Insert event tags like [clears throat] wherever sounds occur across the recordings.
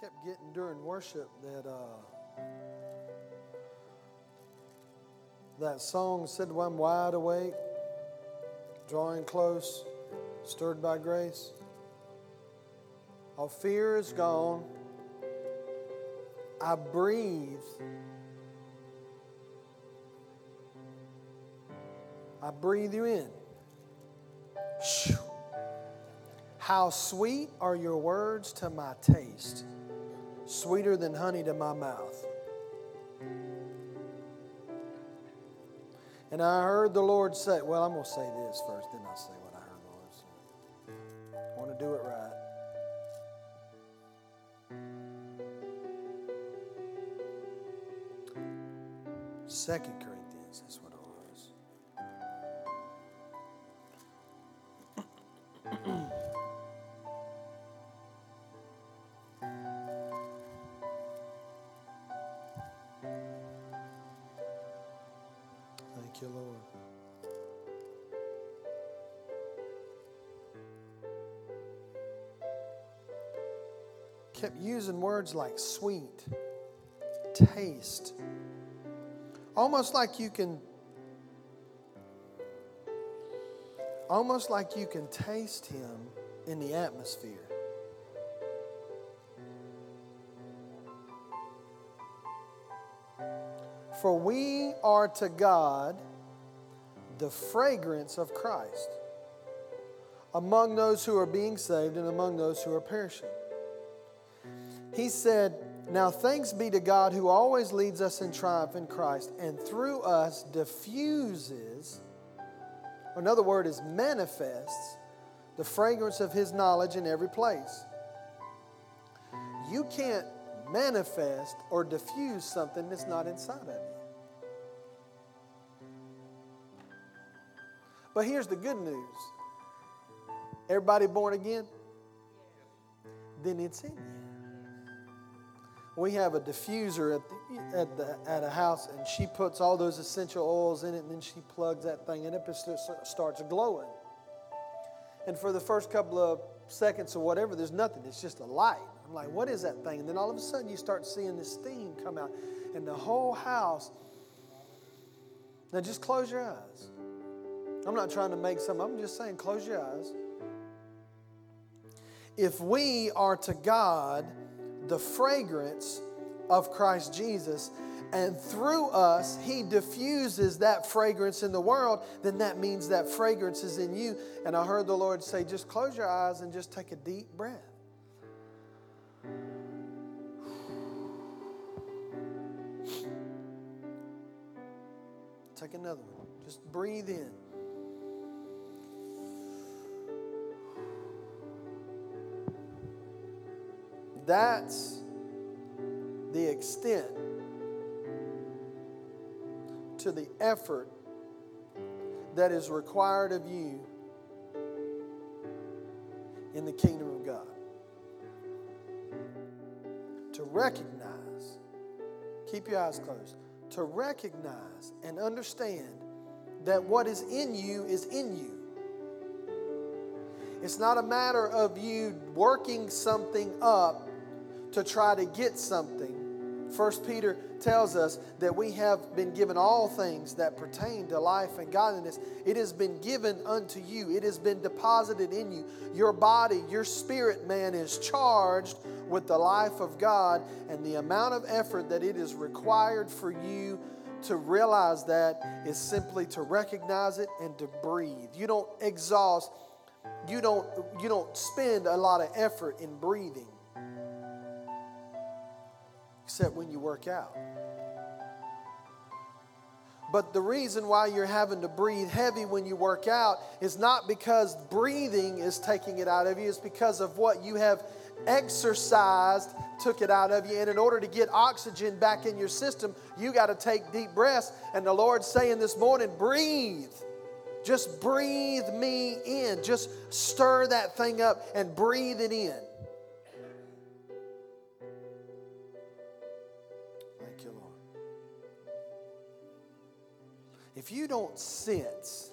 kept getting during worship that uh, that song said, "When I'm wide awake, drawing close, stirred by grace. All fear is gone. I breathe. I breathe you in. How sweet are your words to my taste, sweeter than honey to my mouth. And I heard the Lord say, well, I'm going to say this first, then I'll say what I heard the Lord say. I want to do it right. Second Corinthians, using words like sweet, taste, almost like you can almost like you can taste him in the atmosphere. For we are to God the fragrance of Christ among those who are being saved and among those who are perishing. He said, Now thanks be to God who always leads us in triumph in Christ and through us diffuses, or another word is manifests, the fragrance of his knowledge in every place. You can't manifest or diffuse something that's not inside of you. But here's the good news everybody born again? Then it's in you. We have a diffuser at, the, at, the, at a house, and she puts all those essential oils in it, and then she plugs that thing in, it, and it starts glowing. And for the first couple of seconds or whatever, there's nothing. It's just a light. I'm like, what is that thing? And then all of a sudden, you start seeing this steam come out, and the whole house. Now, just close your eyes. I'm not trying to make some, I'm just saying, close your eyes. If we are to God the fragrance of Christ Jesus, and through us, He diffuses that fragrance in the world, then that means that fragrance is in you. And I heard the Lord say, just close your eyes and just take a deep breath. Take another one. Just breathe in. That's the extent to the effort that is required of you in the kingdom of God. To recognize, keep your eyes closed, to recognize and understand that what is in you is in you. It's not a matter of you working something up to try to get something. First Peter tells us that we have been given all things that pertain to life and godliness. It has been given unto you. It has been deposited in you. Your body, your spirit man is charged with the life of God and the amount of effort that it is required for you to realize that is simply to recognize it and to breathe. You don't exhaust you don't you don't spend a lot of effort in breathing except when you work out. But the reason why you're having to breathe heavy when you work out is not because breathing is taking it out of you, it's because of what you have exercised took it out of you. And in order to get oxygen back in your system, you got to take deep breaths. And the Lord's saying this morning, breathe. Just breathe me in. Just stir that thing up and breathe it in. If you don't sense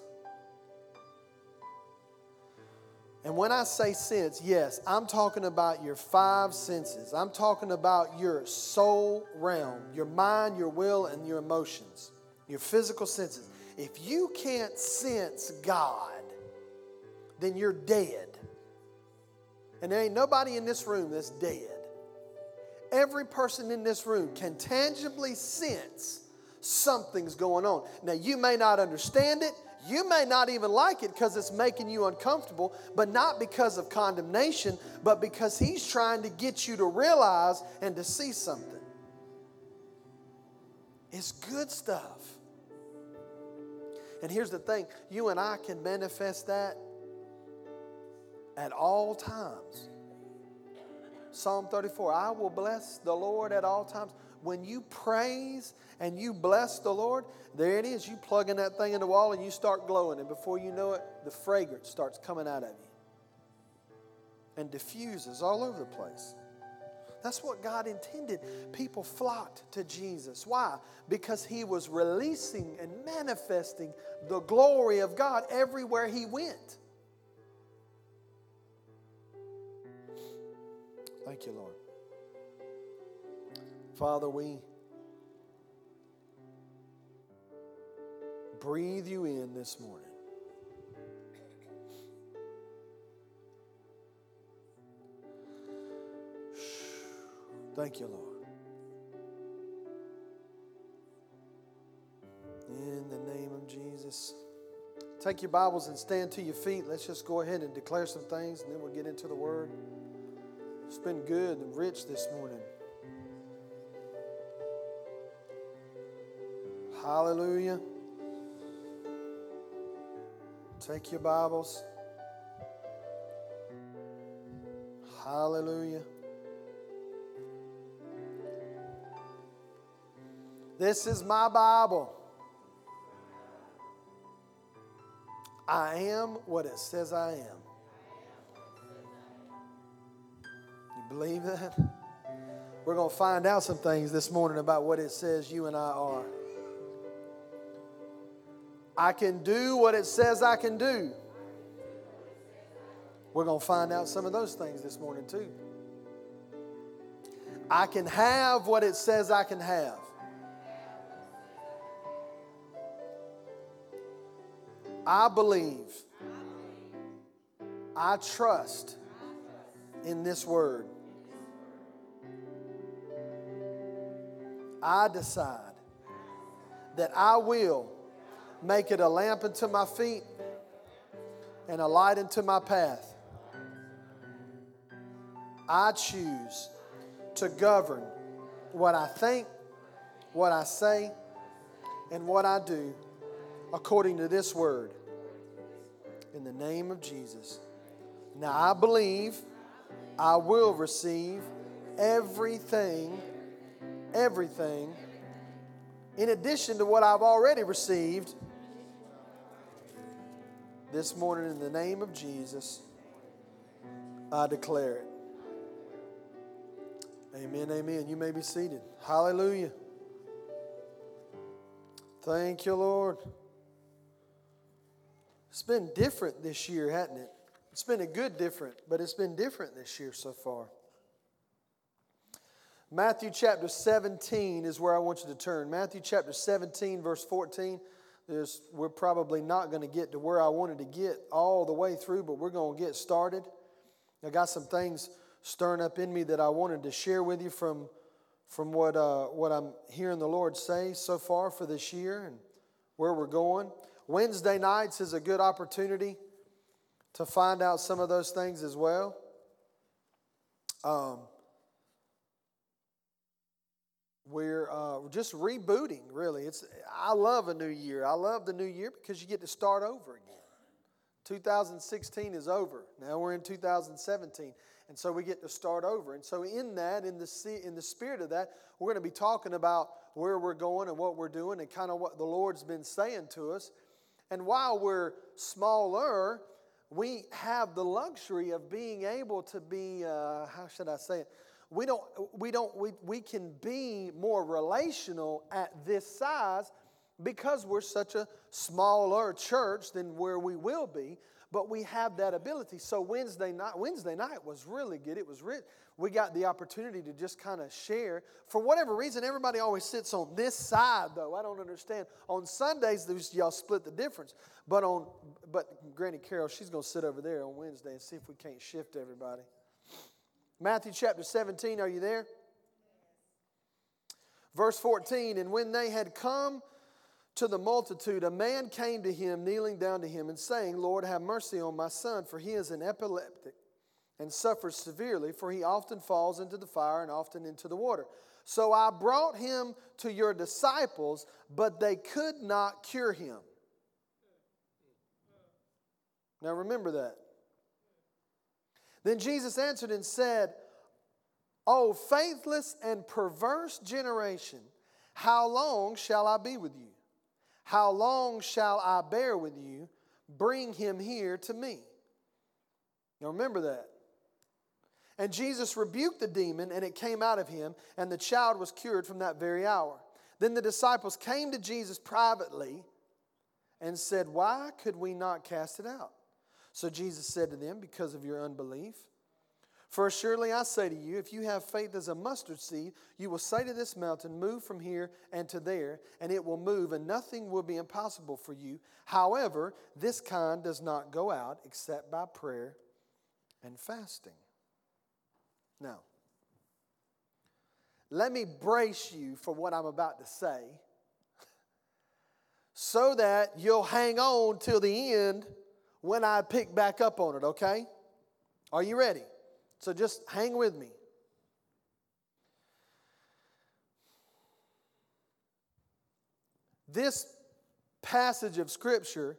And when I say sense, yes, I'm talking about your five senses. I'm talking about your soul realm, your mind, your will, and your emotions, your physical senses. If you can't sense God, then you're dead. And there ain't nobody in this room that's dead. Every person in this room can tangibly sense something's going on. Now, you may not understand it, you may not even like it because it's making you uncomfortable, but not because of condemnation, but because He's trying to get you to realize and to see something. It's good stuff. And here's the thing you and I can manifest that at all times. Psalm 34 I will bless the Lord at all times. When you praise and you bless the Lord, there it is. You plug in that thing in the wall and you start glowing. And before you know it, the fragrance starts coming out of you and diffuses all over the place. That's what God intended. People flocked to Jesus. Why? Because he was releasing and manifesting the glory of God everywhere he went. Thank you, Lord. Father, we breathe you in this morning. Thank you, Lord. In the name of Jesus. Take your Bibles and stand to your feet. Let's just go ahead and declare some things, and then we'll get into the Word. It's been good and rich this morning. Hallelujah. Take your Bibles. Hallelujah. This is my Bible. I am what it says I am. You believe that? We're going to find out some things this morning about what it says you and I are. I can do what it says I can do. We're going to find out some of those things this morning, too. I can have what it says I can have. I believe, I trust in this word. I decide that I will make it a lamp unto my feet and a light unto my path. I choose to govern what I think, what I say, and what I do according to this word. In the name of Jesus. Now I believe I will receive everything, everything, in addition to what I've already received this morning, in the name of Jesus, I declare it. Amen, amen. You may be seated. Hallelujah. Thank you, Lord. It's been different this year, hasn't it? It's been a good different, but it's been different this year so far. Matthew chapter 17 is where I want you to turn. Matthew chapter 17, verse 14. There's, we're probably not going to get to where I wanted to get all the way through, but we're going to get started. I got some things stirring up in me that I wanted to share with you from, from what, uh, what I'm hearing the Lord say so far for this year and where we're going. Wednesday nights is a good opportunity to find out some of those things as well. Um, we're uh, just rebooting really. It's i love a new year. I love the new year because you get to start over again. 2016 is over. Now we're in 2017 and so we get to start over. And so in that in the in the spirit of that we're going to be talking about where we're going and what we're doing and kind of what the lord's been saying to us. And while we're smaller we have the luxury of being able to be uh, how should i say it we don't we don't we, we can be more relational at this size because we're such a smaller church than where we will be but we have that ability. So Wednesday night, Wednesday night was really good. It was rich. We got the opportunity to just kind of share. For whatever reason, everybody always sits on this side, though. I don't understand. On Sundays, y'all split the difference. But on, but Granny Carol, she's going to sit over there on Wednesday and see if we can't shift everybody. Matthew chapter 17, are you there? Verse 14, and when they had come to the multitude, a man came to him, kneeling down to him, and saying, Lord, have mercy on my son, for he is an epileptic and suffers severely, for he often falls into the fire and often into the water. So I brought him to your disciples, but they could not cure him. Now remember that. Then Jesus answered and said, O faithless and perverse generation, how long shall I be with you? How long shall I bear with you? Bring him here to me. Now remember that. And Jesus rebuked the demon, and it came out of him, and the child was cured from that very hour. Then the disciples came to Jesus privately and said, Why could we not cast it out? So Jesus said to them, Because of your unbelief. For surely I say to you, if you have faith as a mustard seed, you will say to this mountain, Move from here and to there, and it will move, and nothing will be impossible for you. However, this kind does not go out except by prayer and fasting. Now, let me brace you for what I'm about to say so that you'll hang on till the end when I pick back up on it, okay? Are you ready? So just hang with me. This passage of Scripture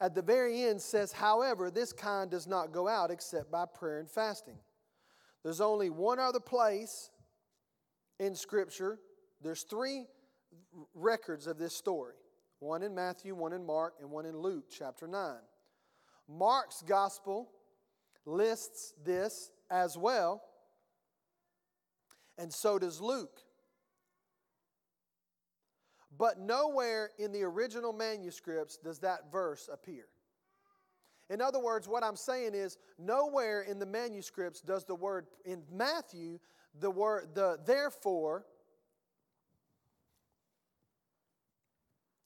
at the very end says, however, this kind does not go out except by prayer and fasting. There's only one other place in Scripture. There's three records of this story one in Matthew, one in Mark, and one in Luke chapter 9. Mark's gospel lists this as well, and so does Luke. But nowhere in the original manuscripts does that verse appear. In other words, what I'm saying is, nowhere in the manuscripts does the word, in Matthew, the word, the therefore,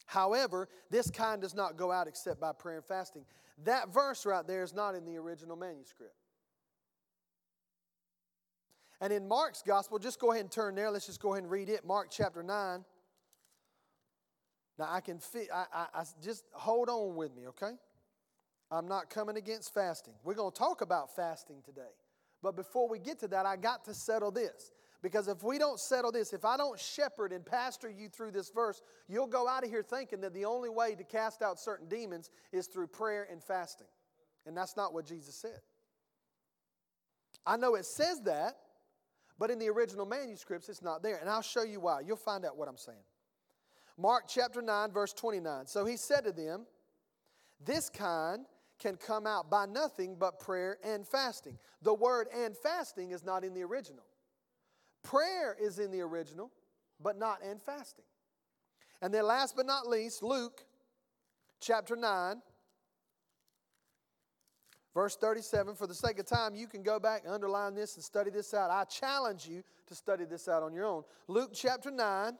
however, this kind does not go out except by prayer and fasting. That verse right there is not in the original manuscript. And in Mark's gospel, just go ahead and turn there. Let's just go ahead and read it. Mark chapter 9. Now I can fit, I, I, I just hold on with me, okay? I'm not coming against fasting. We're going to talk about fasting today. But before we get to that, I got to settle this. Because if we don't settle this, if I don't shepherd and pastor you through this verse, you'll go out of here thinking that the only way to cast out certain demons is through prayer and fasting. And that's not what Jesus said. I know it says that, but in the original manuscripts, it's not there. And I'll show you why. You'll find out what I'm saying. Mark chapter 9, verse 29. So he said to them, This kind can come out by nothing but prayer and fasting. The word and fasting is not in the original. Prayer is in the original, but not and fasting. And then, last but not least, Luke chapter 9, verse 37. For the sake of time, you can go back and underline this and study this out. I challenge you to study this out on your own. Luke chapter 9,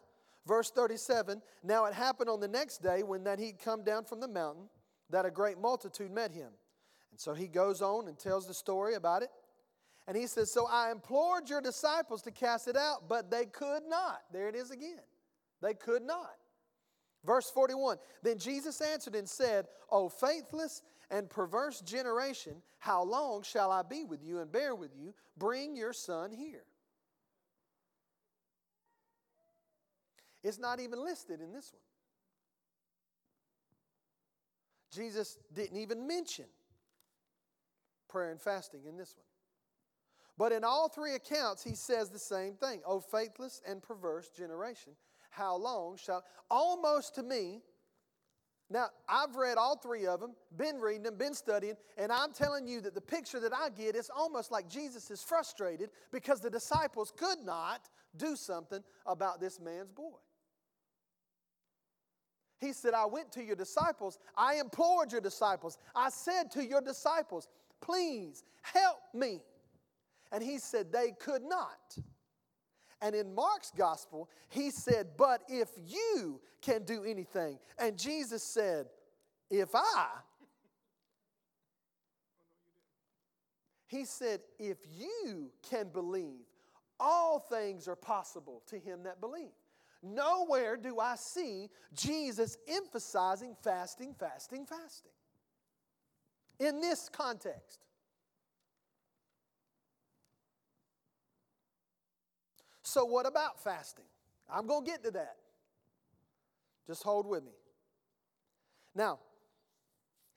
verse 37. Now it happened on the next day when that he'd come down from the mountain that a great multitude met him. And so he goes on and tells the story about it. And he says, So I implored your disciples to cast it out, but they could not. There it is again. They could not. Verse 41 Then Jesus answered and said, O faithless and perverse generation, how long shall I be with you and bear with you? Bring your son here. It's not even listed in this one. Jesus didn't even mention prayer and fasting in this one. But in all three accounts, he says the same thing O faithless and perverse generation, how long shall. Almost to me, now I've read all three of them, been reading them, been studying, and I'm telling you that the picture that I get is almost like Jesus is frustrated because the disciples could not do something about this man's boy. He said, I went to your disciples. I implored your disciples. I said to your disciples, Please help me. And he said, They could not. And in Mark's gospel, he said, But if you can do anything. And Jesus said, If I. He said, If you can believe, all things are possible to him that believe. Nowhere do I see Jesus emphasizing fasting, fasting, fasting. In this context. So, what about fasting? I'm going to get to that. Just hold with me. Now,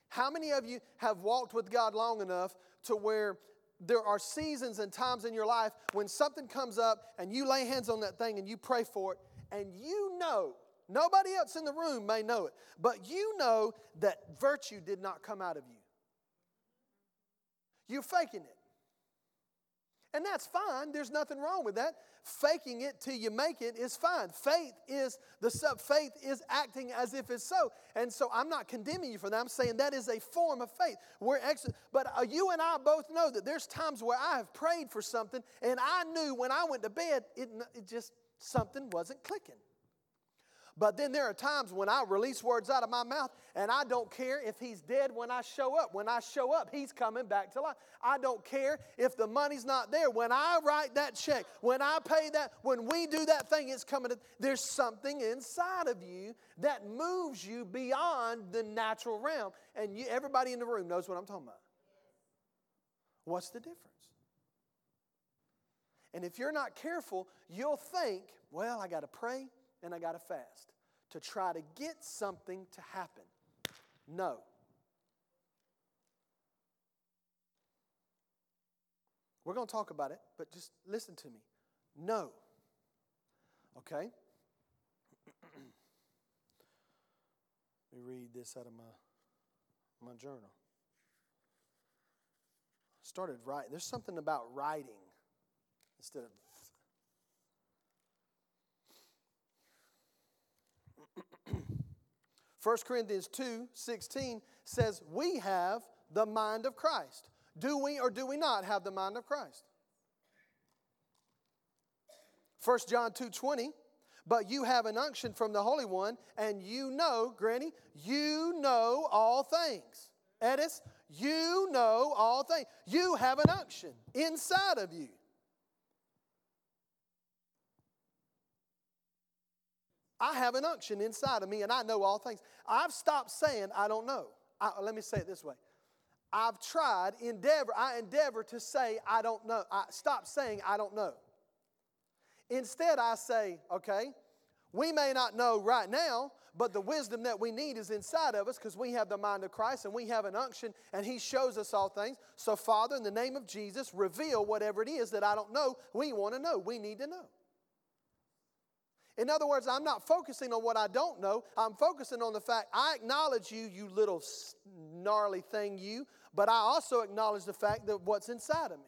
how many of you have walked with God long enough to where there are seasons and times in your life when something comes up and you lay hands on that thing and you pray for it and you know, nobody else in the room may know it, but you know that virtue did not come out of you. You're faking it. And that's fine. There's nothing wrong with that. Faking it till you make it is fine. Faith is the sub faith is acting as if it's so. And so I'm not condemning you for that. I'm saying that is a form of faith. We're ex- but uh, you and I both know that there's times where I have prayed for something and I knew when I went to bed it, it just something wasn't clicking. But then there are times when I release words out of my mouth and I don't care if he's dead when I show up. When I show up, he's coming back to life. I don't care if the money's not there. When I write that check, when I pay that, when we do that thing, it's coming. To, there's something inside of you that moves you beyond the natural realm. And you, everybody in the room knows what I'm talking about. What's the difference? And if you're not careful, you'll think, well, I got to pray and I got to fast to try to get something to happen. No. We're going to talk about it, but just listen to me. No. Okay? [clears throat] Let me read this out of my, my journal. Started writing. There's something about writing instead of 1 Corinthians 2 16 says, We have the mind of Christ. Do we or do we not have the mind of Christ? 1 John 2 20, but you have an unction from the Holy One, and you know, Granny, you know all things. Edis, you know all things. You have an unction inside of you. I have an unction inside of me and I know all things. I've stopped saying I don't know. I, let me say it this way. I've tried, endeavor, I endeavor to say I don't know. I stop saying I don't know. Instead, I say, okay, we may not know right now, but the wisdom that we need is inside of us because we have the mind of Christ and we have an unction and He shows us all things. So, Father, in the name of Jesus, reveal whatever it is that I don't know. We want to know. We need to know. In other words, I'm not focusing on what I don't know. I'm focusing on the fact I acknowledge you, you little gnarly thing, you, but I also acknowledge the fact that what's inside of me.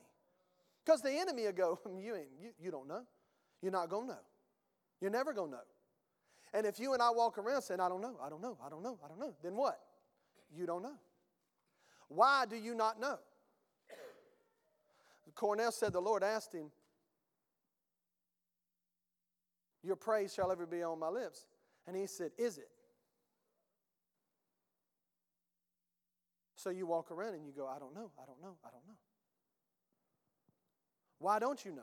Because the enemy will go, [laughs] you, ain't, you, you don't know. You're not going to know. You're never going to know. And if you and I walk around saying, I don't know, I don't know, I don't know, I don't know, then what? You don't know. Why do you not know? Cornell said the Lord asked him, Your praise shall ever be on my lips. And he said, Is it? So you walk around and you go, I don't know, I don't know, I don't know. Why don't you know?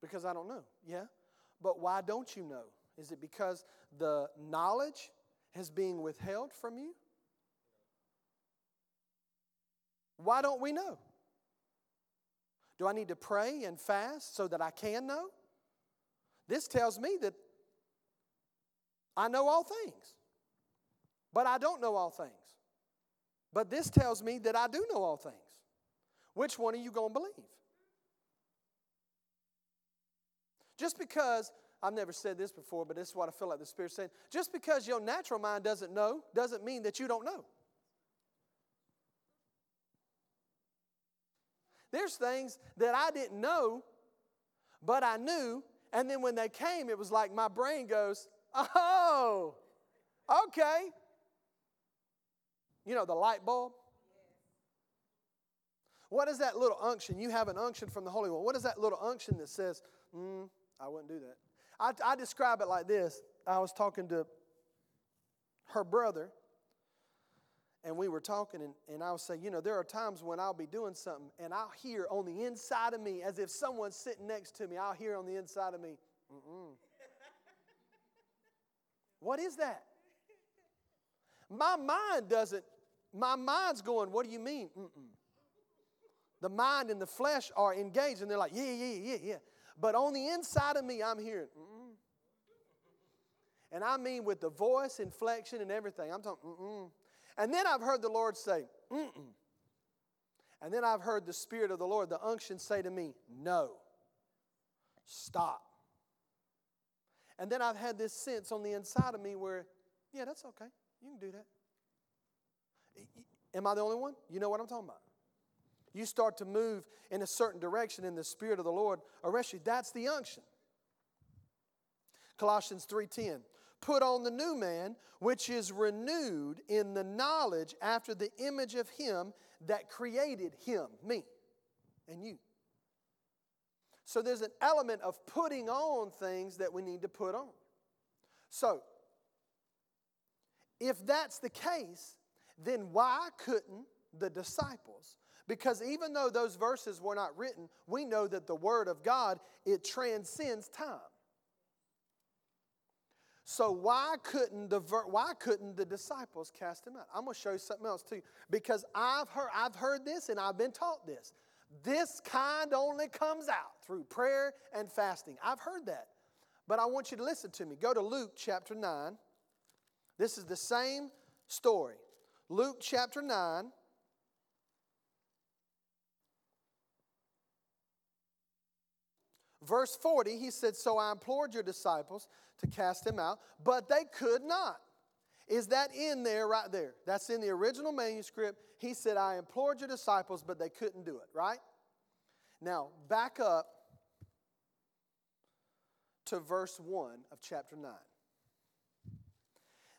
Because I don't know. Yeah. But why don't you know? Is it because the knowledge is being withheld from you? Why don't we know? Do I need to pray and fast so that I can know? This tells me that I know all things, but I don't know all things. But this tells me that I do know all things. Which one are you going to believe? Just because, I've never said this before, but this is what I feel like the Spirit saying. Just because your natural mind doesn't know doesn't mean that you don't know. There's things that I didn't know, But I knew, and then when they came, it was like my brain goes, oh, okay. You know, the light bulb? What is that little unction? You have an unction from the Holy One. What is that little unction that says, mm, I wouldn't do that? I, I describe it like this. I was talking to her brother, and we were talking, and, and I was saying, you know, there are times when I'll be doing something, and I'll hear on the inside of me, as if someone's sitting next to me, I'll hear on the inside of me, Mm-mm. what is that? My mind doesn't, my mind's going, what do you mean? Mm-mm. The mind and the flesh are engaged, and they're like, yeah, yeah, yeah, yeah. But on the inside of me, I'm hearing, Mm-mm. and I mean with the voice, inflection, and everything. I'm talking, mm and then I've heard the Lord say, mm And then I've heard the Spirit of the Lord, the unction, say to me, no, stop. And then I've had this sense on the inside of me where, yeah, that's okay. You can do that. Am I the only one? You know what I'm talking about. You start to move in a certain direction in the Spirit of the Lord arrest you. That's the unction. Colossians 3:10 put on the new man, which is renewed in the knowledge after the image of him that created him, me, and you. So there's an element of putting on things that we need to put on. So, if that's the case, then why couldn't the disciples? Because even though those verses were not written, we know that the Word of God, it transcends time. So why couldn't the why couldn't the disciples cast him out? I'm going to show you something else too because I've heard I've heard this and I've been taught this. This kind only comes out through prayer and fasting. I've heard that. But I want you to listen to me. Go to Luke chapter 9. This is the same story. Luke chapter 9 Verse 40, he said, So I implored your disciples to cast him out, but they could not. Is that in there right there? That's in the original manuscript. He said, I implored your disciples, but they couldn't do it, right? Now, back up to verse 1 of chapter 9.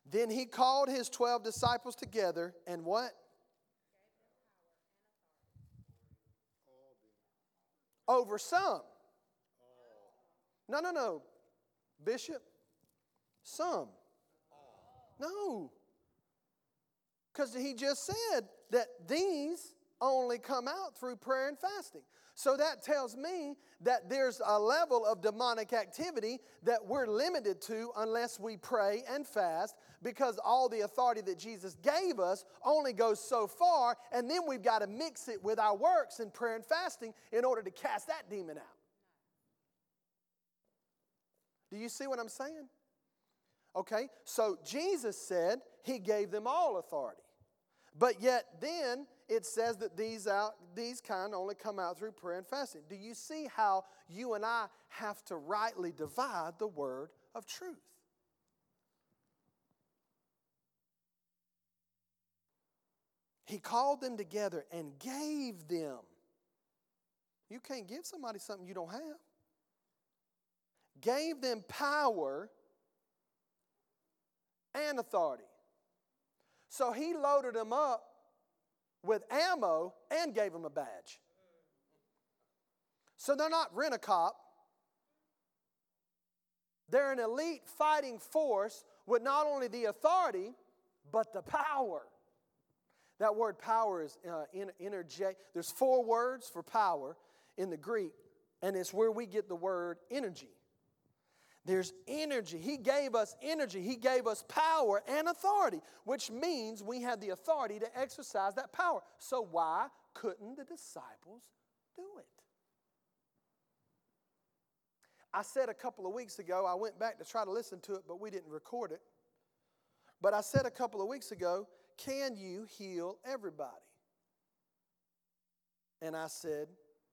Then he called his 12 disciples together and what? Over some. No, no, no. Bishop, some. No. Because he just said that these only come out through prayer and fasting. So that tells me that there's a level of demonic activity that we're limited to unless we pray and fast because all the authority that Jesus gave us only goes so far, and then we've got to mix it with our works and prayer and fasting in order to cast that demon out. Do you see what I'm saying? Okay, so Jesus said he gave them all authority. But yet then it says that these out these kind only come out through prayer and fasting. Do you see how you and I have to rightly divide the word of truth? He called them together and gave them. You can't give somebody something you don't have gave them power and authority. So he loaded them up with ammo and gave them a badge. So they're not rent a cop. They're an elite fighting force with not only the authority, but the power. That word power is uh, energy. There's four words for power in the Greek, and it's where we get the word energy. There's energy. He gave us energy. He gave us power and authority, which means we had the authority to exercise that power. So, why couldn't the disciples do it? I said a couple of weeks ago, I went back to try to listen to it, but we didn't record it. But I said a couple of weeks ago, can you heal everybody? And I said,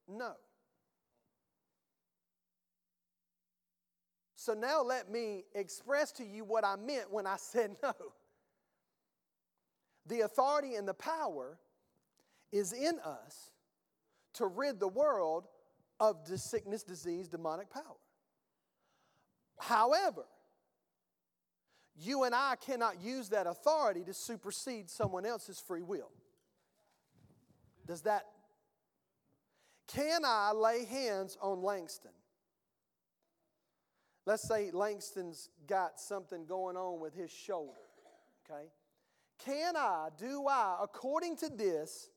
no. So now let me express to you what I meant when I [laughs] said no. The authority and the power is in us to rid the world of the sickness, disease, demonic power. However, you and I cannot use that authority to supersede someone else's free will. Does that? Can I lay hands on Langston? Let's say Langston's got something going on with his shoulder, okay? Can I, do I, according to this,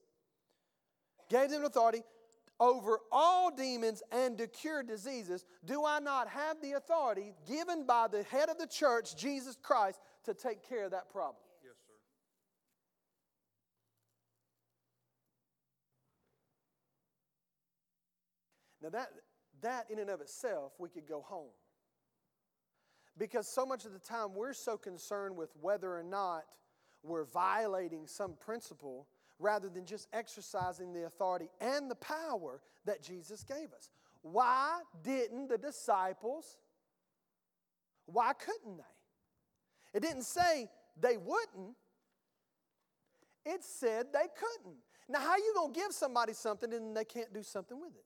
gave them authority over all demons and to cure diseases, do I not have the authority given by the head of the church, Jesus Christ, to take care of that problem? Yes, sir. Now, that, that in and of itself, we could go home. Because so much of the time we're so concerned with whether or not we're violating some principle rather than just exercising the authority and the power that Jesus gave us. Why didn't the disciples? Why couldn't they? It didn't say they wouldn't. It said they couldn't. Now, how are you going to give somebody something and they can't do something with it?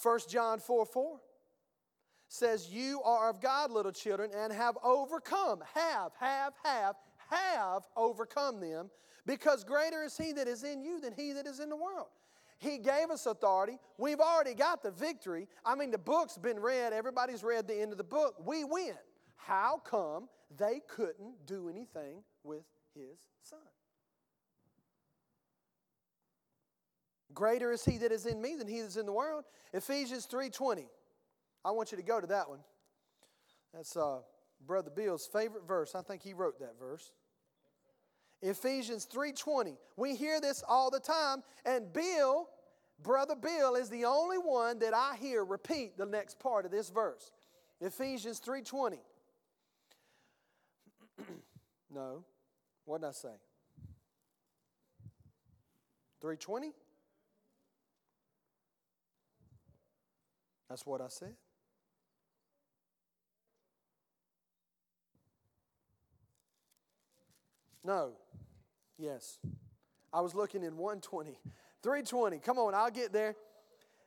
First John 4 4 says, You are of God, little children, and have overcome, have, have, have, have overcome them, because greater is He that is in you than He that is in the world. He gave us authority. We've already got the victory. I mean, the book's been read, everybody's read the end of the book. We win. How come they couldn't do anything with His Son? Greater is he that is in me than he that is in the world. Ephesians 3:20. I want you to go to that one. That's uh, Brother Bill's favorite verse. I think he wrote that verse. Ephesians 3:20. We hear this all the time, and Bill, Brother Bill, is the only one that I hear repeat the next part of this verse. Ephesians 3:20. [clears throat] no. What did I say? 320? That's what I said. No. Yes. I was looking in 120. 320. Come on, I'll get there.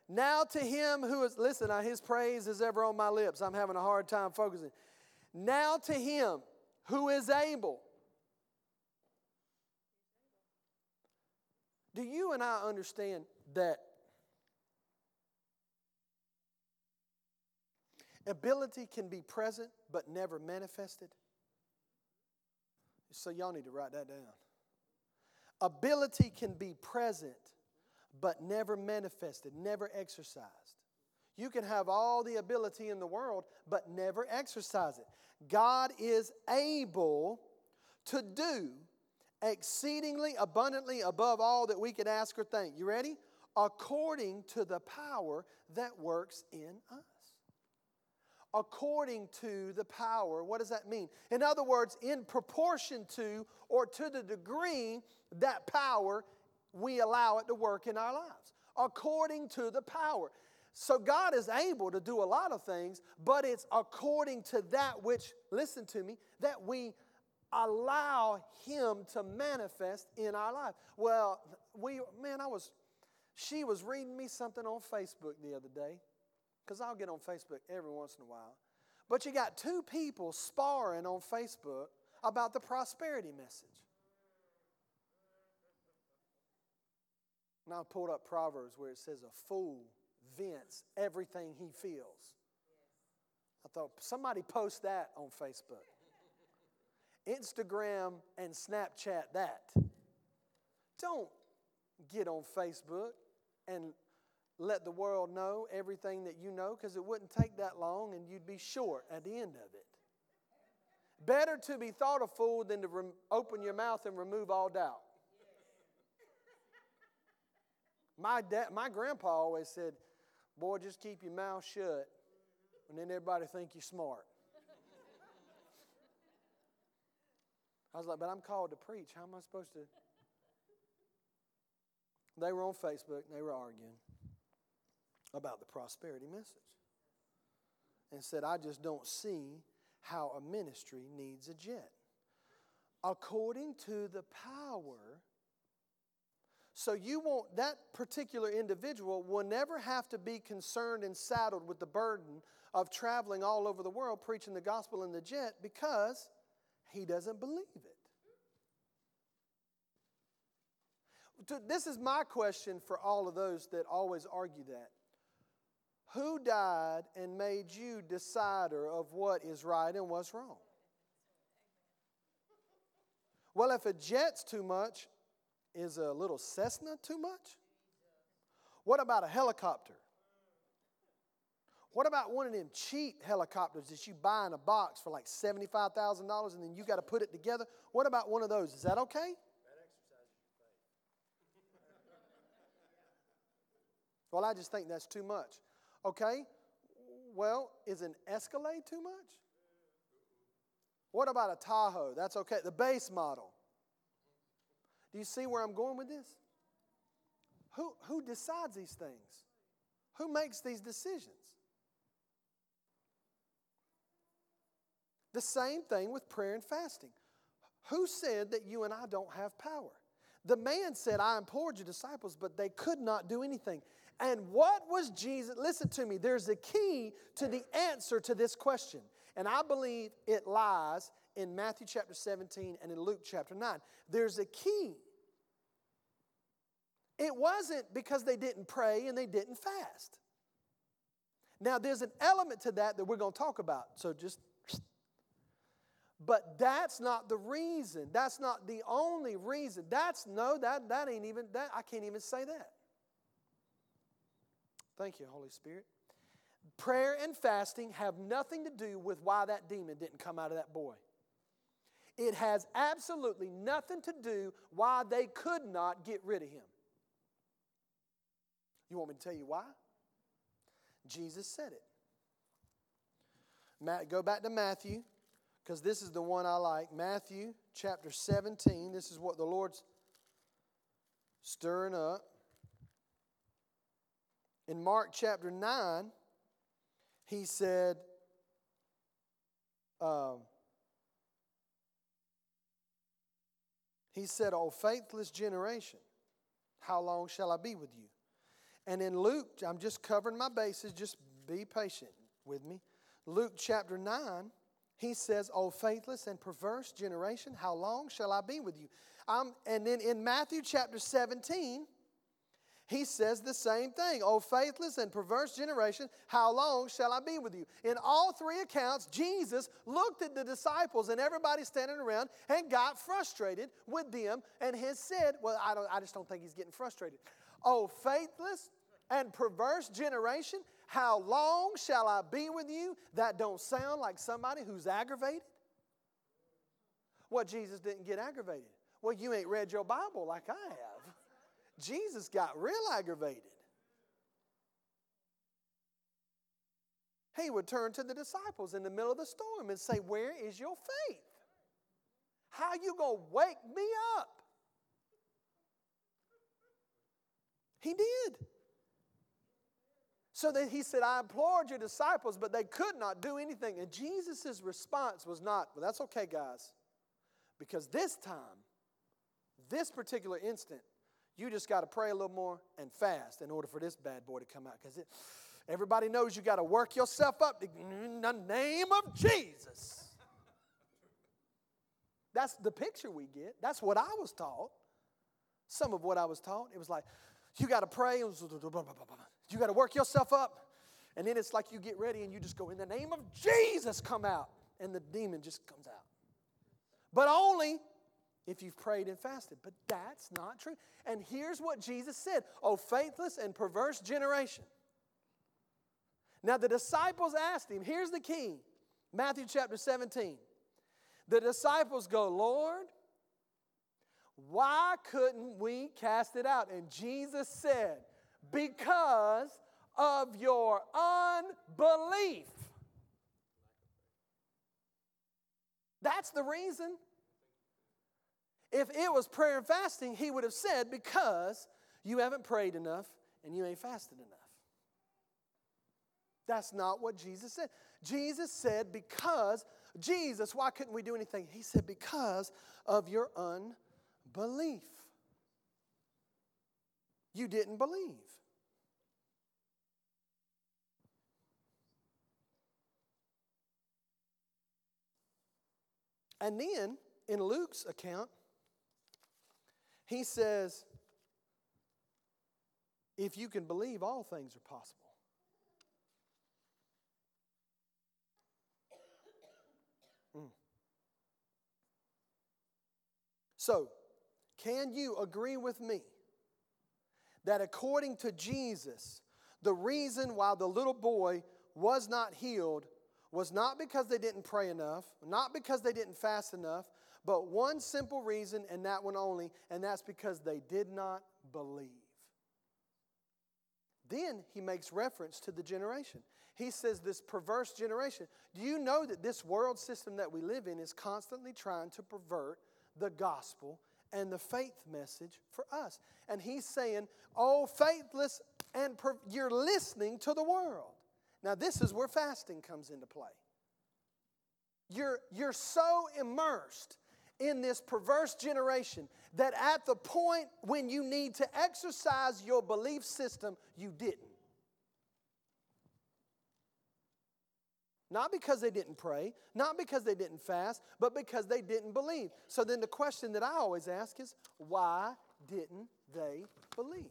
Now to him who is, listen, his praise is ever on my lips. I'm having a hard time focusing. Now to him who is able. Do you and I understand that ability can be present but never manifested? So, y'all need to write that down. Ability can be present, but never manifested, never exercised. You can have all the ability in the world, but never exercise it. God is able to do exceedingly abundantly above all that we could ask or think. You ready? According to the power that works in us according to the power. What does that mean? In other words, in proportion to or to the degree that power we allow it to work in our lives. According to the power. So God is able to do a lot of things, but it's according to that which, listen to me, that we allow Him to manifest in our life. Well, we, man, I was, she was reading me something on Facebook the other day because I'll get on Facebook every once in a while. But you got two people sparring on Facebook about the prosperity message. Now I pulled up Proverbs where it says, A fool vents everything he feels. I thought, somebody post that on Facebook. Instagram and Snapchat that. Don't get on Facebook and let the world know everything that you know because it wouldn't take that long and you'd be short at the end of it. Better to be thought a fool than to rem- open your mouth and remove all doubt. My, dad, my grandpa always said, Boy, just keep your mouth shut, and then everybody think you're smart. I was like, But I'm called to preach. How am I supposed to? They were on Facebook and they were arguing about the prosperity message and said, I just don't see how a ministry needs a jet. according to the power. So you won't, that particular individual will never have to be concerned and saddled with the burden of traveling all over the world preaching the gospel in the jet because he doesn't believe it. This is my question for all of those that always argue that. Who died and made you decider of what is right and what's wrong? Well, if a jet's too much, is a little Cessna too much? What about a helicopter? What about one of them cheap helicopters that you buy in a box for like $75,000 and then you got to put it together? What about one of those? Is that okay? well, I just think that's too much. Okay? Well, is an Escalade too much? What about a Tahoe? That's okay. The base model. Do you see where I'm going with this? Who, who decides these things? Who makes these decisions? The same thing with prayer and fasting. Who said that you and I don't have power? The man said, I implored your disciples, but they could not do anything. And what was Jesus? Listen to me, there's a key to the answer to this question. And I believe it lies in Matthew chapter 17 and in Luke chapter 9. There's a key. It wasn't because they didn't pray and they didn't fast. Now, there's an element to that that we're going to talk about. So just. But that's not the reason. That's not the only reason. That's no, that, that ain't even, that, I can't even say that. Thank you, Holy Spirit. Prayer and fasting have nothing to do with why that demon didn't come out of that boy. It has absolutely nothing to do why they could not get rid of him. You want me to tell you why? Jesus said it. Matt, go back to Matthew, because this is the one I like. Matthew chapter 17. This is what the Lord's stirring up. In Mark chapter 9, he said, um, He said, O faithless generation, how long shall I be with you? And in Luke, I'm just covering my bases, just be patient with me. Luke chapter 9, he says, O faithless and perverse generation, how long shall I be with you? Um, and then in Matthew chapter 17, he says the same thing. O faithless and perverse generation, how long shall I be with you? In all three accounts, Jesus looked at the disciples and everybody standing around and got frustrated with them and has said, Well, I, don't, I just don't think he's getting frustrated. O faithless and perverse generation, how long shall I be with you? That don't sound like somebody who's aggravated. Well, Jesus didn't get aggravated. Well, you ain't read your Bible like I have. Jesus got real aggravated. He would turn to the disciples in the middle of the storm and say, Where is your faith? How you going to wake me up? He did. So that he said, I implored your disciples, but they could not do anything. And Jesus' response was not, Well, that's okay, guys. Because this time, this particular instant, you just got to pray a little more and fast in order for this bad boy to come out. Because everybody knows you got to work yourself up in the name of Jesus. That's the picture we get. That's what I was taught. Some of what I was taught. It was like, you got to pray. You got to work yourself up. And then it's like you get ready and you just go, in the name of Jesus, come out. And the demon just comes out. But only if you've prayed and fasted. But that's not true. And here's what Jesus said Oh, faithless and perverse generation. Now, the disciples asked him, here's the key Matthew chapter 17. The disciples go, Lord, why couldn't we cast it out? And Jesus said, Because of your unbelief. That's the reason. If it was prayer and fasting, he would have said, Because you haven't prayed enough and you ain't fasted enough. That's not what Jesus said. Jesus said, Because Jesus, why couldn't we do anything? He said, Because of your unbelief. You didn't believe. And then in Luke's account, he says, if you can believe, all things are possible. Mm. So, can you agree with me that according to Jesus, the reason why the little boy was not healed was not because they didn't pray enough, not because they didn't fast enough, but one simple reason, and that one only, and that's because they did not believe. Then he makes reference to the generation. He says, This perverse generation. Do you know that this world system that we live in is constantly trying to pervert the gospel and the faith message for us? And he's saying, Oh, faithless, and per- you're listening to the world. Now, this is where fasting comes into play. You're, you're so immersed in this perverse generation that at the point when you need to exercise your belief system, you didn't. Not because they didn't pray, not because they didn't fast, but because they didn't believe. So then the question that I always ask is why didn't they believe?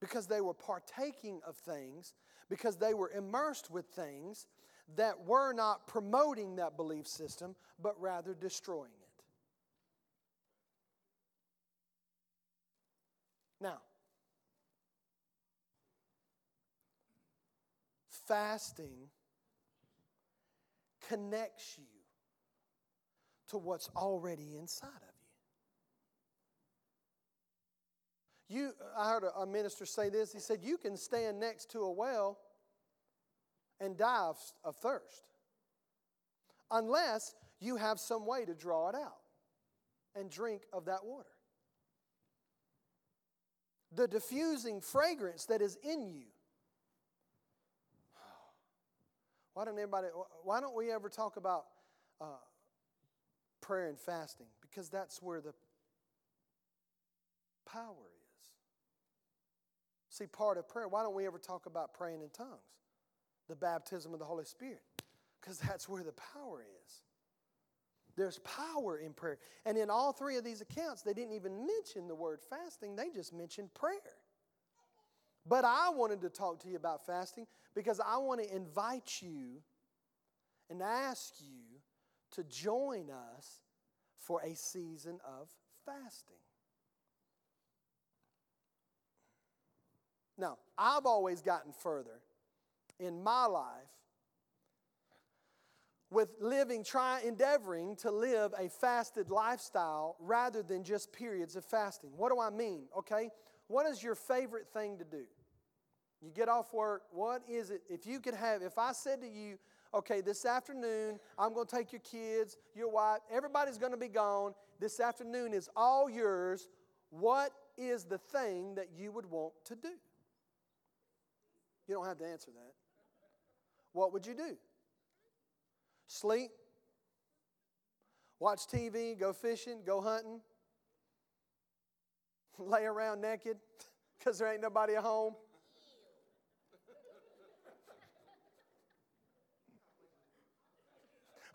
because they were partaking of things, because they were immersed with things that were not promoting that belief system, but rather destroying it. Now, fasting connects you to what's already inside of you. You, I heard a minister say this. He said, You can stand next to a well and die of, thirst unless you have some way to draw it out and drink of that water. The diffusing fragrance that is in you. [sighs] Why don't everybody, why don't we ever talk about uh, prayer and fasting? Because that's where the power is. See, part of prayer, why don't we ever talk about praying in tongues? The baptism of the Holy Spirit, because that's where the power is. There's power in prayer. And in all three of these accounts, they didn't even mention the word fasting, they just mentioned prayer. But I wanted to talk to you about fasting because I want to invite you and ask you to join us for a season of fasting. Now, I've always gotten further in my life with living, trying, endeavoring to live a fasted lifestyle rather than just periods of fasting. What do I mean? Okay, what is your favorite thing to do? You get off work, what is it? If you could have, if I said to you, okay, this afternoon, I'm going to take your kids, your wife, everybody's going to be gone. This afternoon is all yours. What is the thing that you would want to do? You don't have to answer that. What would you do? Sleep? Watch TV? Go fishing? Go hunting? [laughs] Lay around naked [laughs] because there ain't nobody at home?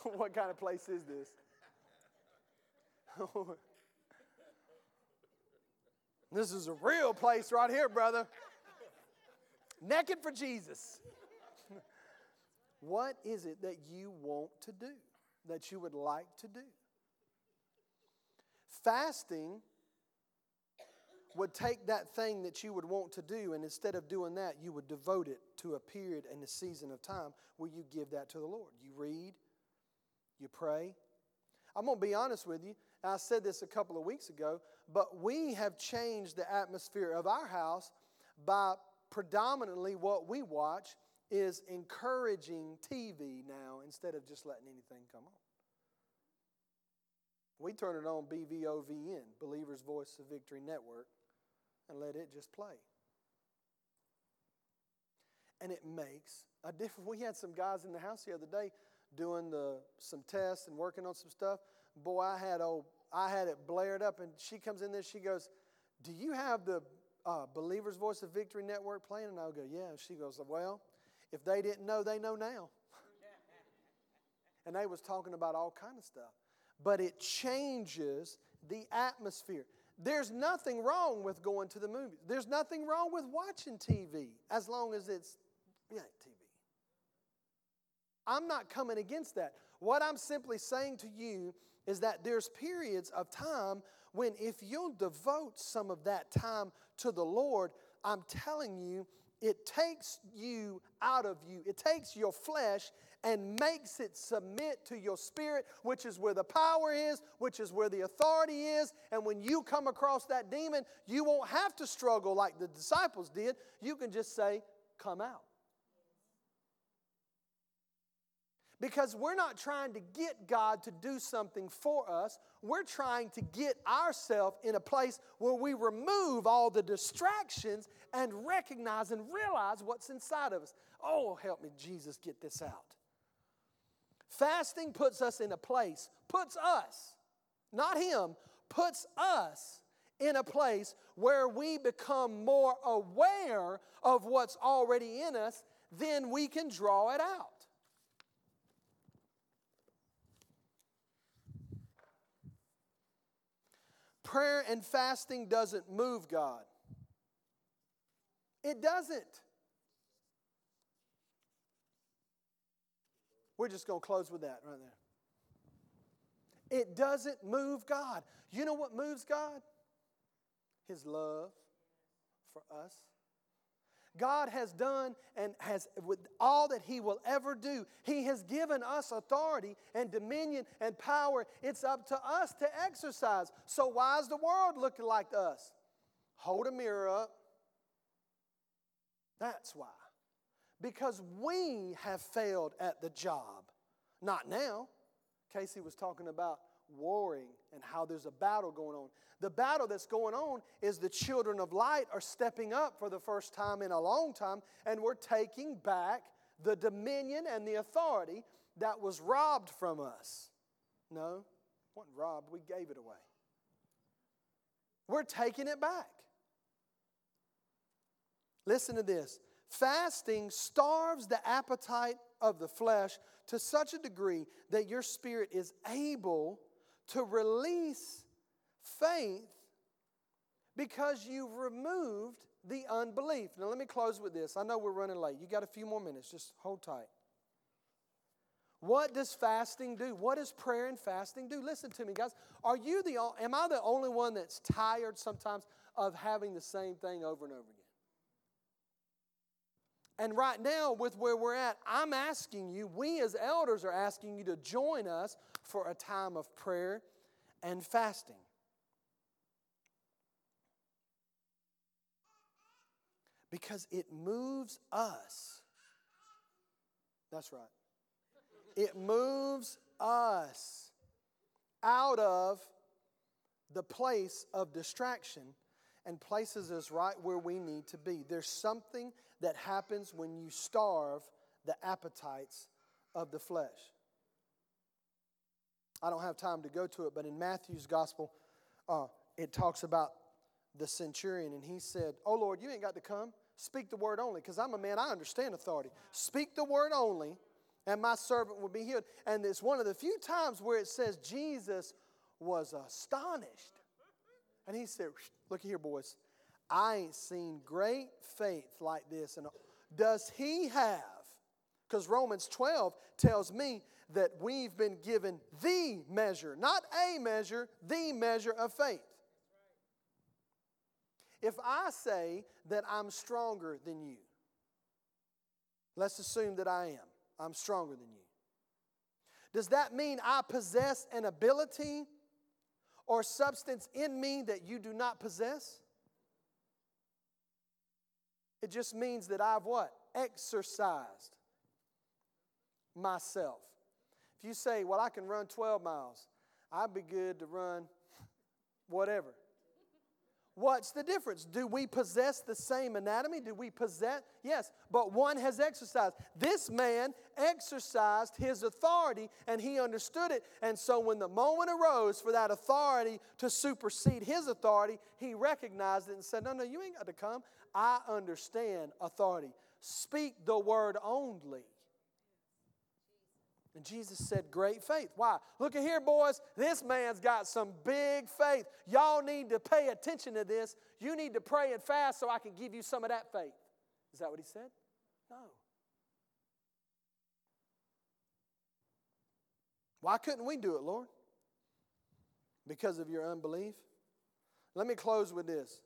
[laughs] what kind of place is this? this is a real place right here, brother. Naked for Jesus. What is it that you want to do, that you would like to do? Fasting would take that thing that you would want to do, and instead of doing that, you would devote it to a period and a season of time where you give that to the Lord. You read, you pray. I'm going to be honest with you. I said this a couple of weeks ago, but we have changed the atmosphere of our house by predominantly what we watch is encouraging TV now instead of just letting anything come on. We turn it on BVOVN, Believer's Voice of Victory Network, and let it just play. and it makes a difference. We had some guys in the house the other day doing the, some tests and working on some stuff. Boy, I had old, I had it blared up, and she comes in there. She goes, "Do you have the uh, Believer's Voice of Victory Network playing?" And I'll go, "Yeah." She goes, "Well, if they didn't know, they know now." and they was talking about all kind of stuff, but it changes the atmosphere. There's nothing wrong with going to the movies. There's nothing wrong with watching TV as long as it's yeah, TV. I'm not coming against that. What I'm simply saying to you is that there's periods of time when if you'll devote some of that time to the Lord, I'm telling you, it takes you out of you. It takes your flesh and makes it submit to your spirit, which is where the power is, which is where the authority is. And when you come across that demon, you won't have to struggle like the disciples did. You can just say, Come out. Because we're not trying to get God to do something for us. We're trying to get ourselves in a place where we remove all the distractions and recognize and realize what's inside of us. Oh, help me, Jesus, get this out. Fasting puts us in a place, puts us, not Him, puts us in a place where we become more aware of what's already in us, then we can draw it out. Prayer and fasting doesn't move God. It doesn't. We're just going to close with that right there. It doesn't move God. You know what moves God? His love for us. God has done and has with all that He will ever do. He has given us authority and dominion and power. It's up to us to exercise. So, why is the world looking like us? Hold a mirror up. That's why. Because we have failed at the job. Not now. Casey was talking about warring and how there's a battle going on. The battle that's going on is the children of light are stepping up for the first time in a long time, and we're taking back the dominion and the authority that was robbed from us. No, wasn't robbed, we gave it away. We're taking it back. Listen to this fasting starves the appetite of the flesh to such a degree that your spirit is able to release faith because you've removed the unbelief. Now, let me close with this. I know we're running late. You got a few more minutes. Just hold tight. What does fasting do? What does prayer and fasting do? Listen to me, guys. Are you the am I the only one that's tired sometimes of having the same thing over and over again? And right now, with where we're at, I'm asking you, we as elders are asking you to join us for a time of prayer and fasting. Because it moves us. That's right. It moves us out of the place of distraction and places us right where we need to be. There's something that happens when you starve the appetites of the flesh. I don't have time to go to it, but in Matthew's gospel, uh, it talks about the centurion, and he said, Oh Lord, you ain't got to come. Speak the word only, because I'm a man, I understand authority. Speak the word only, and my servant will be healed. And it's one of the few times where it says Jesus was astonished. And he said, Look here, boys. I ain't seen great faith like this. And does he have? Because Romans 12 tells me that we've been given the measure, not a measure, the measure of faith. If I say that I'm stronger than you, let's assume that I am. I'm stronger than you. Does that mean I possess an ability or substance in me that you do not possess? It just means that I've what? Exercised myself. If you say, Well, I can run 12 miles, I'd be good to run whatever. What's the difference? Do we possess the same anatomy? Do we possess? Yes, but one has exercised. This man exercised his authority and he understood it. And so when the moment arose for that authority to supersede his authority, he recognized it and said, No, no, you ain't got to come. I understand authority. Speak the word only. And Jesus said, Great faith. Why? Look at here, boys. This man's got some big faith. Y'all need to pay attention to this. You need to pray and fast so I can give you some of that faith. Is that what he said? No. Why couldn't we do it, Lord? Because of your unbelief? Let me close with this.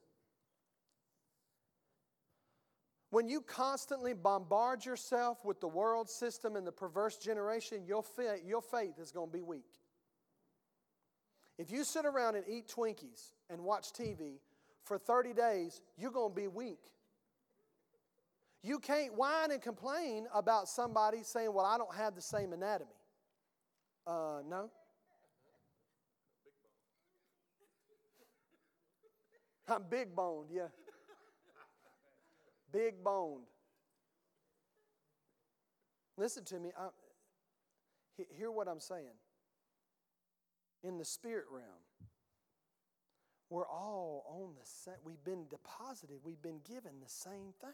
When you constantly bombard yourself with the world system and the perverse generation, your faith, your faith is going to be weak. If you sit around and eat Twinkies and watch TV for 30 days, you're going to be weak. You can't whine and complain about somebody saying, Well, I don't have the same anatomy. Uh, no. I'm big boned, yeah big boned. Listen to me. I, hear what I'm saying. In the spirit realm, we're all on the same, we've been deposited, we've been given the same thing.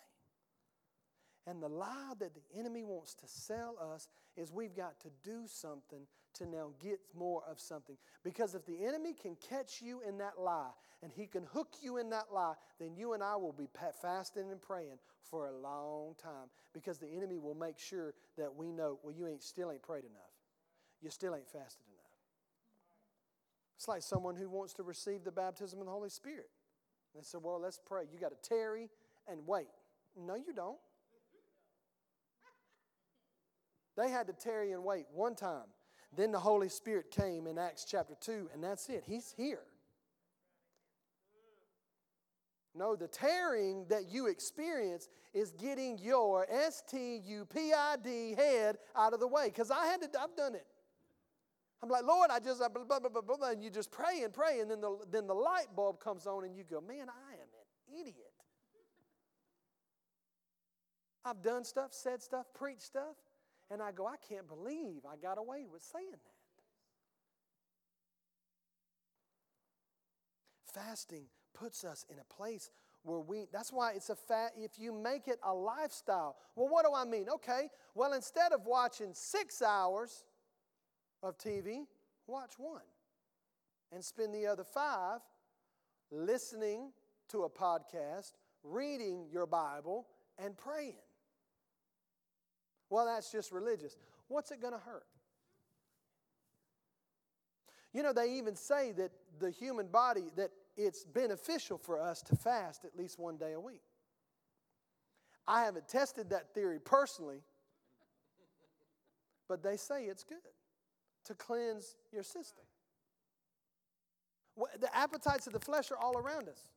And the lie that the enemy wants to sell us is we've got to do something to now get more of something. Because if the enemy can catch you in that lie and he can hook you in that lie, then you and I will be fasting and praying for a long time. Because the enemy will make sure that we know, well, you ain't still ain't prayed enough. You still ain't fasted enough. It's like someone who wants to receive the baptism of the Holy Spirit. They said, well, let's pray. You got to tarry and wait. No, you don't. They had to tarry and wait one time. Then the Holy Spirit came in Acts chapter 2, and that's it. He's here. No, the tarrying that you experience is getting your S T U P I D head out of the way. Because I had to, I've done it. I'm like, Lord, I just, blah, blah, blah, blah, and you just pray and pray, and then the, then the light bulb comes on, and you go, man, I am an idiot. I've done stuff, said stuff, preached stuff, and I go, I can't believe I got away with saying that. Fasting puts us in a place where we that's why it's a fat if you make it a lifestyle well what do i mean okay well instead of watching six hours of tv watch one and spend the other five listening to a podcast reading your bible and praying well, that's just religious. What's it going to hurt? You know, they even say that the human body, that it's beneficial for us to fast at least one day a week. I haven't tested that theory personally, but they say it's good to cleanse your system. The appetites of the flesh are all around us.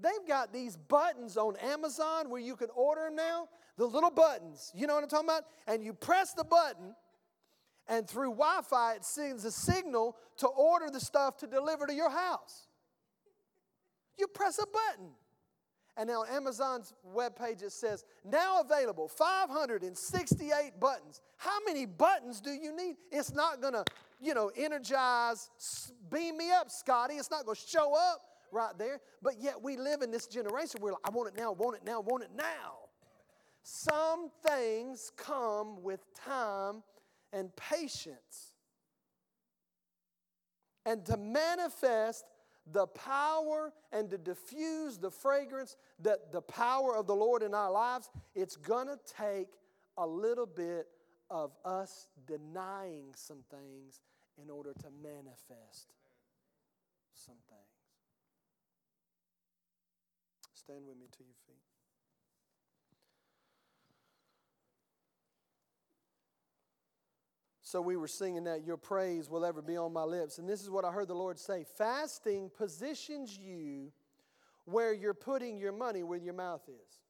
They've got these buttons on Amazon where you can order them now. The little buttons, you know what I'm talking about? And you press the button, and through Wi Fi, it sends a signal to order the stuff to deliver to your house. You press a button. And now on Amazon's webpage, it says, now available 568 buttons. How many buttons do you need? It's not gonna, you know, energize, beam me up, Scotty. It's not gonna show up right there. But yet we live in this generation where I want it now, want it now, want it now. Some things come with time and patience. And to manifest the power and to diffuse the fragrance that the power of the Lord in our lives, it's to take a little bit of us denying some things in order to manifest some things. Stand with me to your feet. So we were singing that your praise will ever be on my lips. And this is what I heard the Lord say fasting positions you where you're putting your money where your mouth is.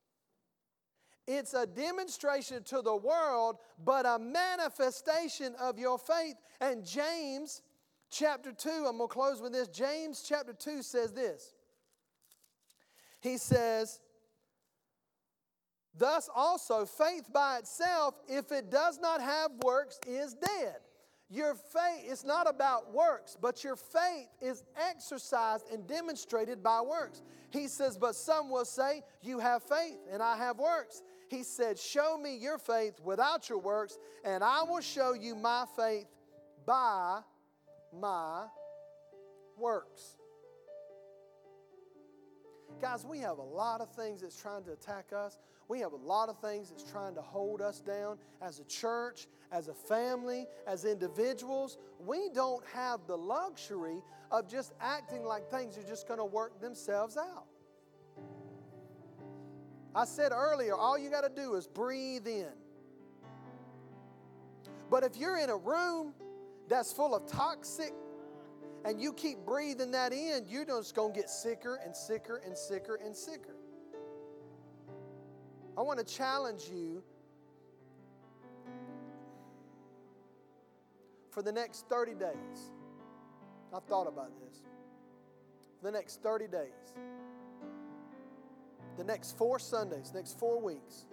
It's a demonstration to the world, but a manifestation of your faith. And James chapter 2, I'm going to close with this. James chapter 2 says this He says, Thus also, faith by itself, if it does not have works, is dead. Your faith is not about works, but your faith is exercised and demonstrated by works. He says, But some will say, You have faith, and I have works. He said, Show me your faith without your works, and I will show you my faith by my works. Guys, we have a lot of things that's trying to attack us. We have a lot of things that's trying to hold us down as a church, as a family, as individuals. We don't have the luxury of just acting like things are just going to work themselves out. I said earlier, all you got to do is breathe in. But if you're in a room that's full of toxic and you keep breathing that in, you're just going to get sicker and sicker and sicker and sicker. I want to challenge you for the next 30 days. I've thought about this. The next 30 days, the next four Sundays, next four weeks,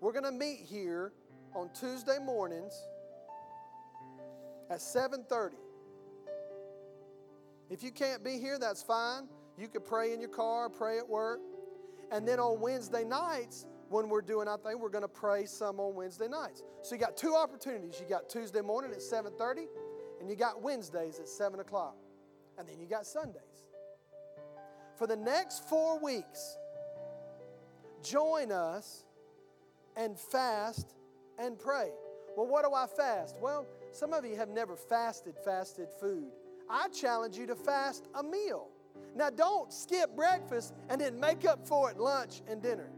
we're going to meet here on Tuesday mornings at 7:30. If you can't be here, that's fine. You could pray in your car, pray at work. And then on Wednesday nights, when we're doing our thing, we're going to pray some on Wednesday nights. So you got two opportunities. You got Tuesday morning at 7:30, and you got Wednesdays at 7 o'clock. And then you got Sundays. For the next four weeks, join us and fast and pray. Well, what do I fast? Well, some of you have never fasted, fasted food. I challenge you to fast a meal. Now, don't skip breakfast and then make up for it lunch and dinner.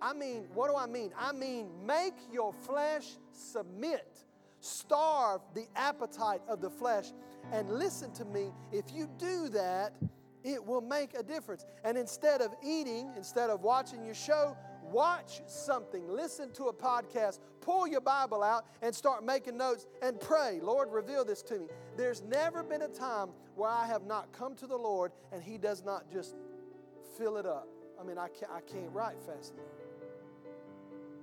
I mean, what do I mean? I mean, make your flesh submit. Starve the appetite of the flesh. And listen to me, if you do that, it will make a difference. And instead of eating, instead of watching your show, watch something, listen to a podcast, pull your Bible out and start making notes and pray, Lord, reveal this to me. There's never been a time where I have not come to the Lord and He does not just fill it up. I mean, I can't, I can't write fast enough.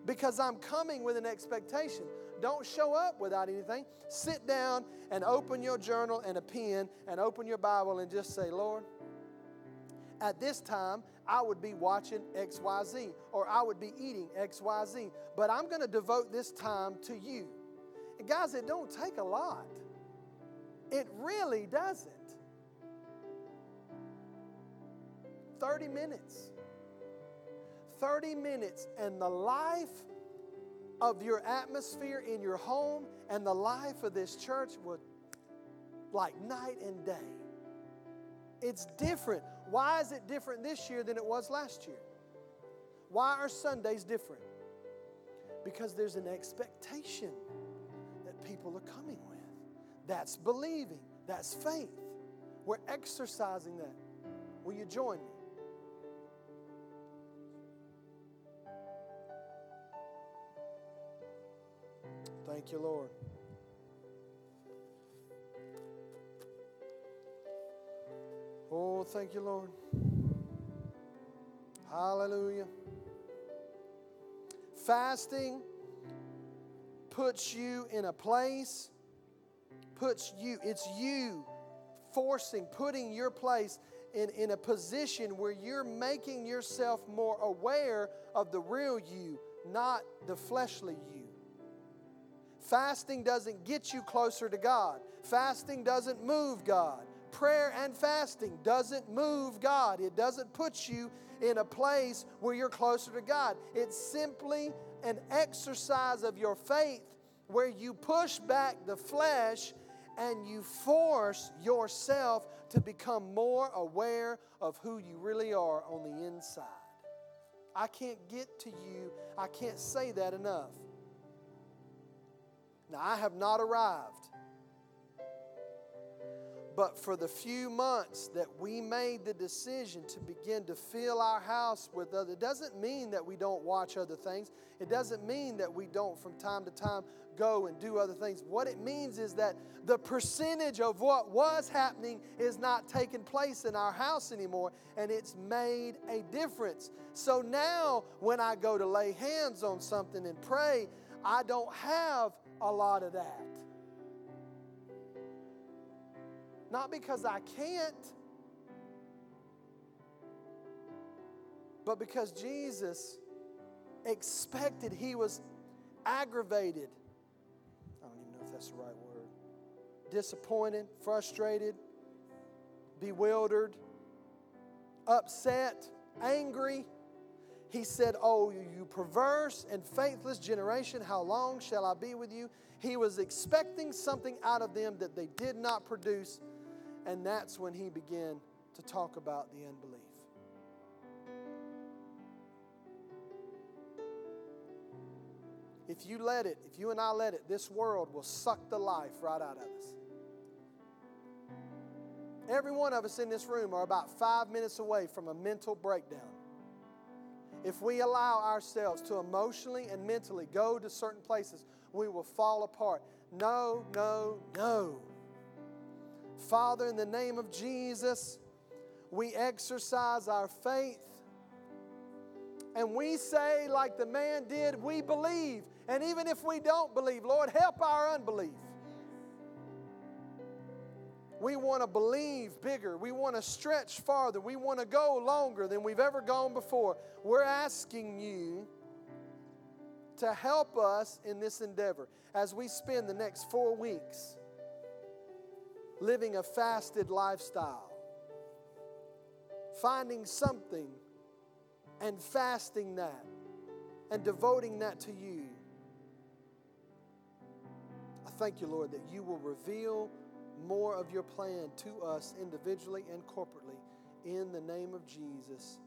Because I'm coming with an expectation. Don't show up without anything. Sit down and open your journal and a pen and open your Bible and just say, Lord, at this time, I would be watching XYZ or I would be eating XYZ. But I'm going to devote this time to you. And guys, it don't take a lot. It really doesn't. 30 minutes. 30 minutes, and the life of your atmosphere in your home and the life of this church would like night and day. It's different. Why is it different this year than it was last year? Why are Sundays different? Because there's an expectation that people are coming with. That's believing, that's faith. We're exercising that. Will you join me? Thank you, Lord. Oh, thank you, Lord. Hallelujah. Fasting puts you in a place, puts you, it's you forcing, putting your place in, in a position where you're making yourself more aware of the real you, not the fleshly you. Fasting doesn't get you closer to God. Fasting doesn't move God prayer and fasting doesn't move God. It doesn't put you in a place where you're closer to God. It's simply an exercise of your faith where you push back the flesh and you force yourself to become more aware of who you really are on the inside. I can't get to you, I can't say that enough. Now, I have not arrived. But for the few months that we made the decision to begin to fill our house with other, it doesn't mean that we don't watch other things. It doesn't mean that we don't from time to time go and do other things. What it means is that the percentage of what was happening is not taking place in our house anymore, and it's made a difference. So now when I go to lay hands on something and pray, I don't have a lot of that. Not because I can't, but because Jesus expected, he was aggravated. I don't even know if that's the right word. Disappointed, frustrated, bewildered, upset, angry. He said, Oh, you perverse and faithless generation, how long shall I be with you? He was expecting something out of them that they did not produce. And that's when he began to talk about the unbelief. If you let it, if you and I let it, this world will suck the life right out of us. Every one of us in this room are about five minutes away from a mental breakdown. If we allow ourselves to emotionally and mentally go to certain places, we will fall apart. No, no, no. Father, in the name of Jesus, we exercise our faith and we say, like the man did, we believe. And even if we don't believe, Lord, help our unbelief. We want to believe bigger. We want to stretch farther. We want to go longer than we've ever gone before. We're asking you to help us in this endeavor as we spend the next four weeks living a fasted lifestyle, finding something and fasting that and devoting that to you. I thank you, Lord, that you will reveal more of your plan to us individually and corporately in the name of Jesus.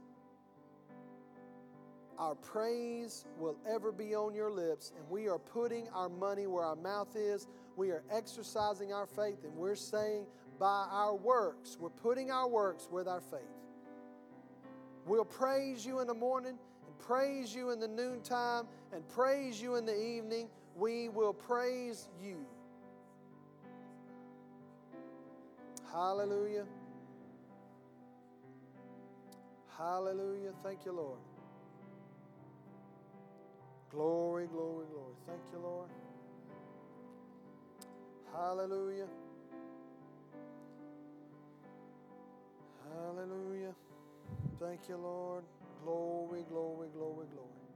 Our praise will ever be on your lips, and we are putting our money where our mouth is. We are exercising our faith, and we're saying by our works, we're putting our works with our faith. We'll praise you in the morning, and praise you in the noontime, and praise you in the evening. We will praise you. Hallelujah. Hallelujah. Thank you, Lord. Glory, glory, glory. Thank you, Lord. Hallelujah. Hallelujah. Thank you, Lord. Glory, glory, glory, glory.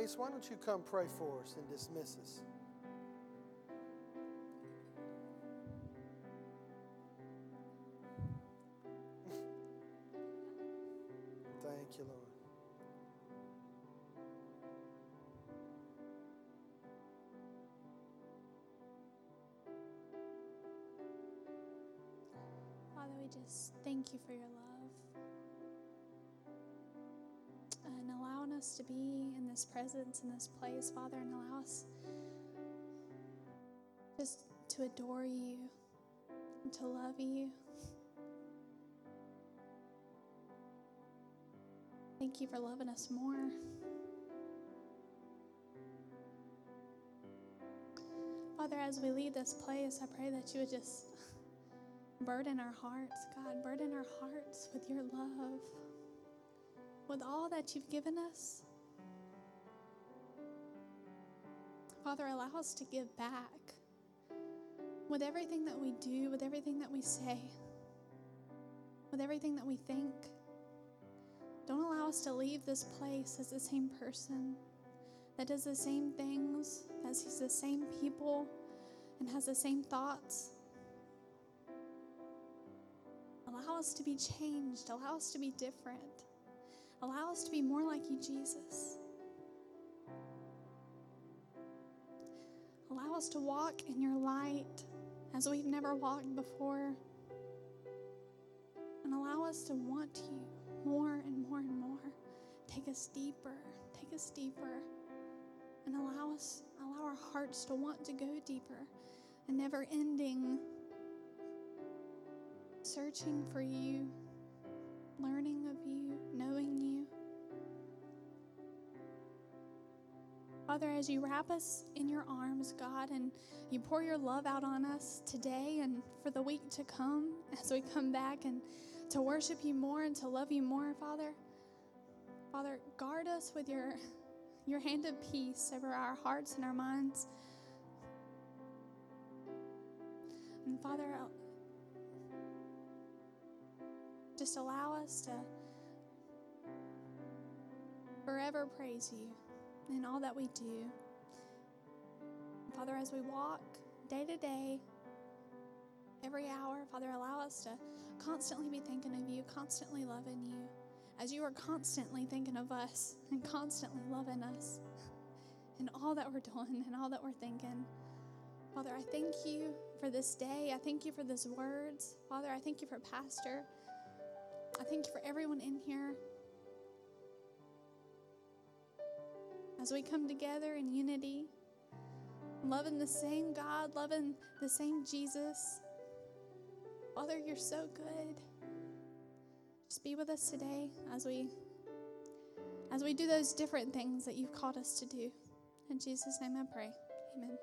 Why don't you come pray for us and dismiss us? [laughs] Thank you, Lord. Father, we just thank you for your love. And allowing us to be this presence, in this place, Father, and allow us just to adore you and to love you. Thank you for loving us more. Father, as we leave this place, I pray that you would just burden our hearts, God, burden our hearts with your love, with all that you've given us. Father, allow us to give back with everything that we do, with everything that we say, with everything that we think. Don't allow us to leave this place as the same person that does the same things, that sees the same people, and has the same thoughts. Allow us to be changed. Allow us to be different. Allow us to be more like you, Jesus. Allow us to walk in your light as we've never walked before. And allow us to want you more and more and more. Take us deeper, take us deeper, and allow us, allow our hearts to want to go deeper, a never ending searching for you, learning of you, knowing you. Father, as you wrap us in your arms, God, and you pour your love out on us today and for the week to come, [laughs] as we come back and to worship you more and to love you more, Father. Father, guard us with your, your hand of peace over our hearts and our minds. And Father, uh, just allow us to forever praise you in all that we do. Father, as we walk day to day, every hour, Father, allow us to constantly be thinking of you, constantly loving you, as you are constantly thinking of us and constantly loving us [laughs] in all that we're doing and all that we're thinking. Father, I thank you for this day. I thank you for these words. Father, I thank you for Pastor. I thank you for everyone in here. As we come together in unity, loving the same God, loving the same Jesus. Father, you're so good. Just be with us today as we as we do those different things that you've called us to do. In Jesus' name I pray. Amen.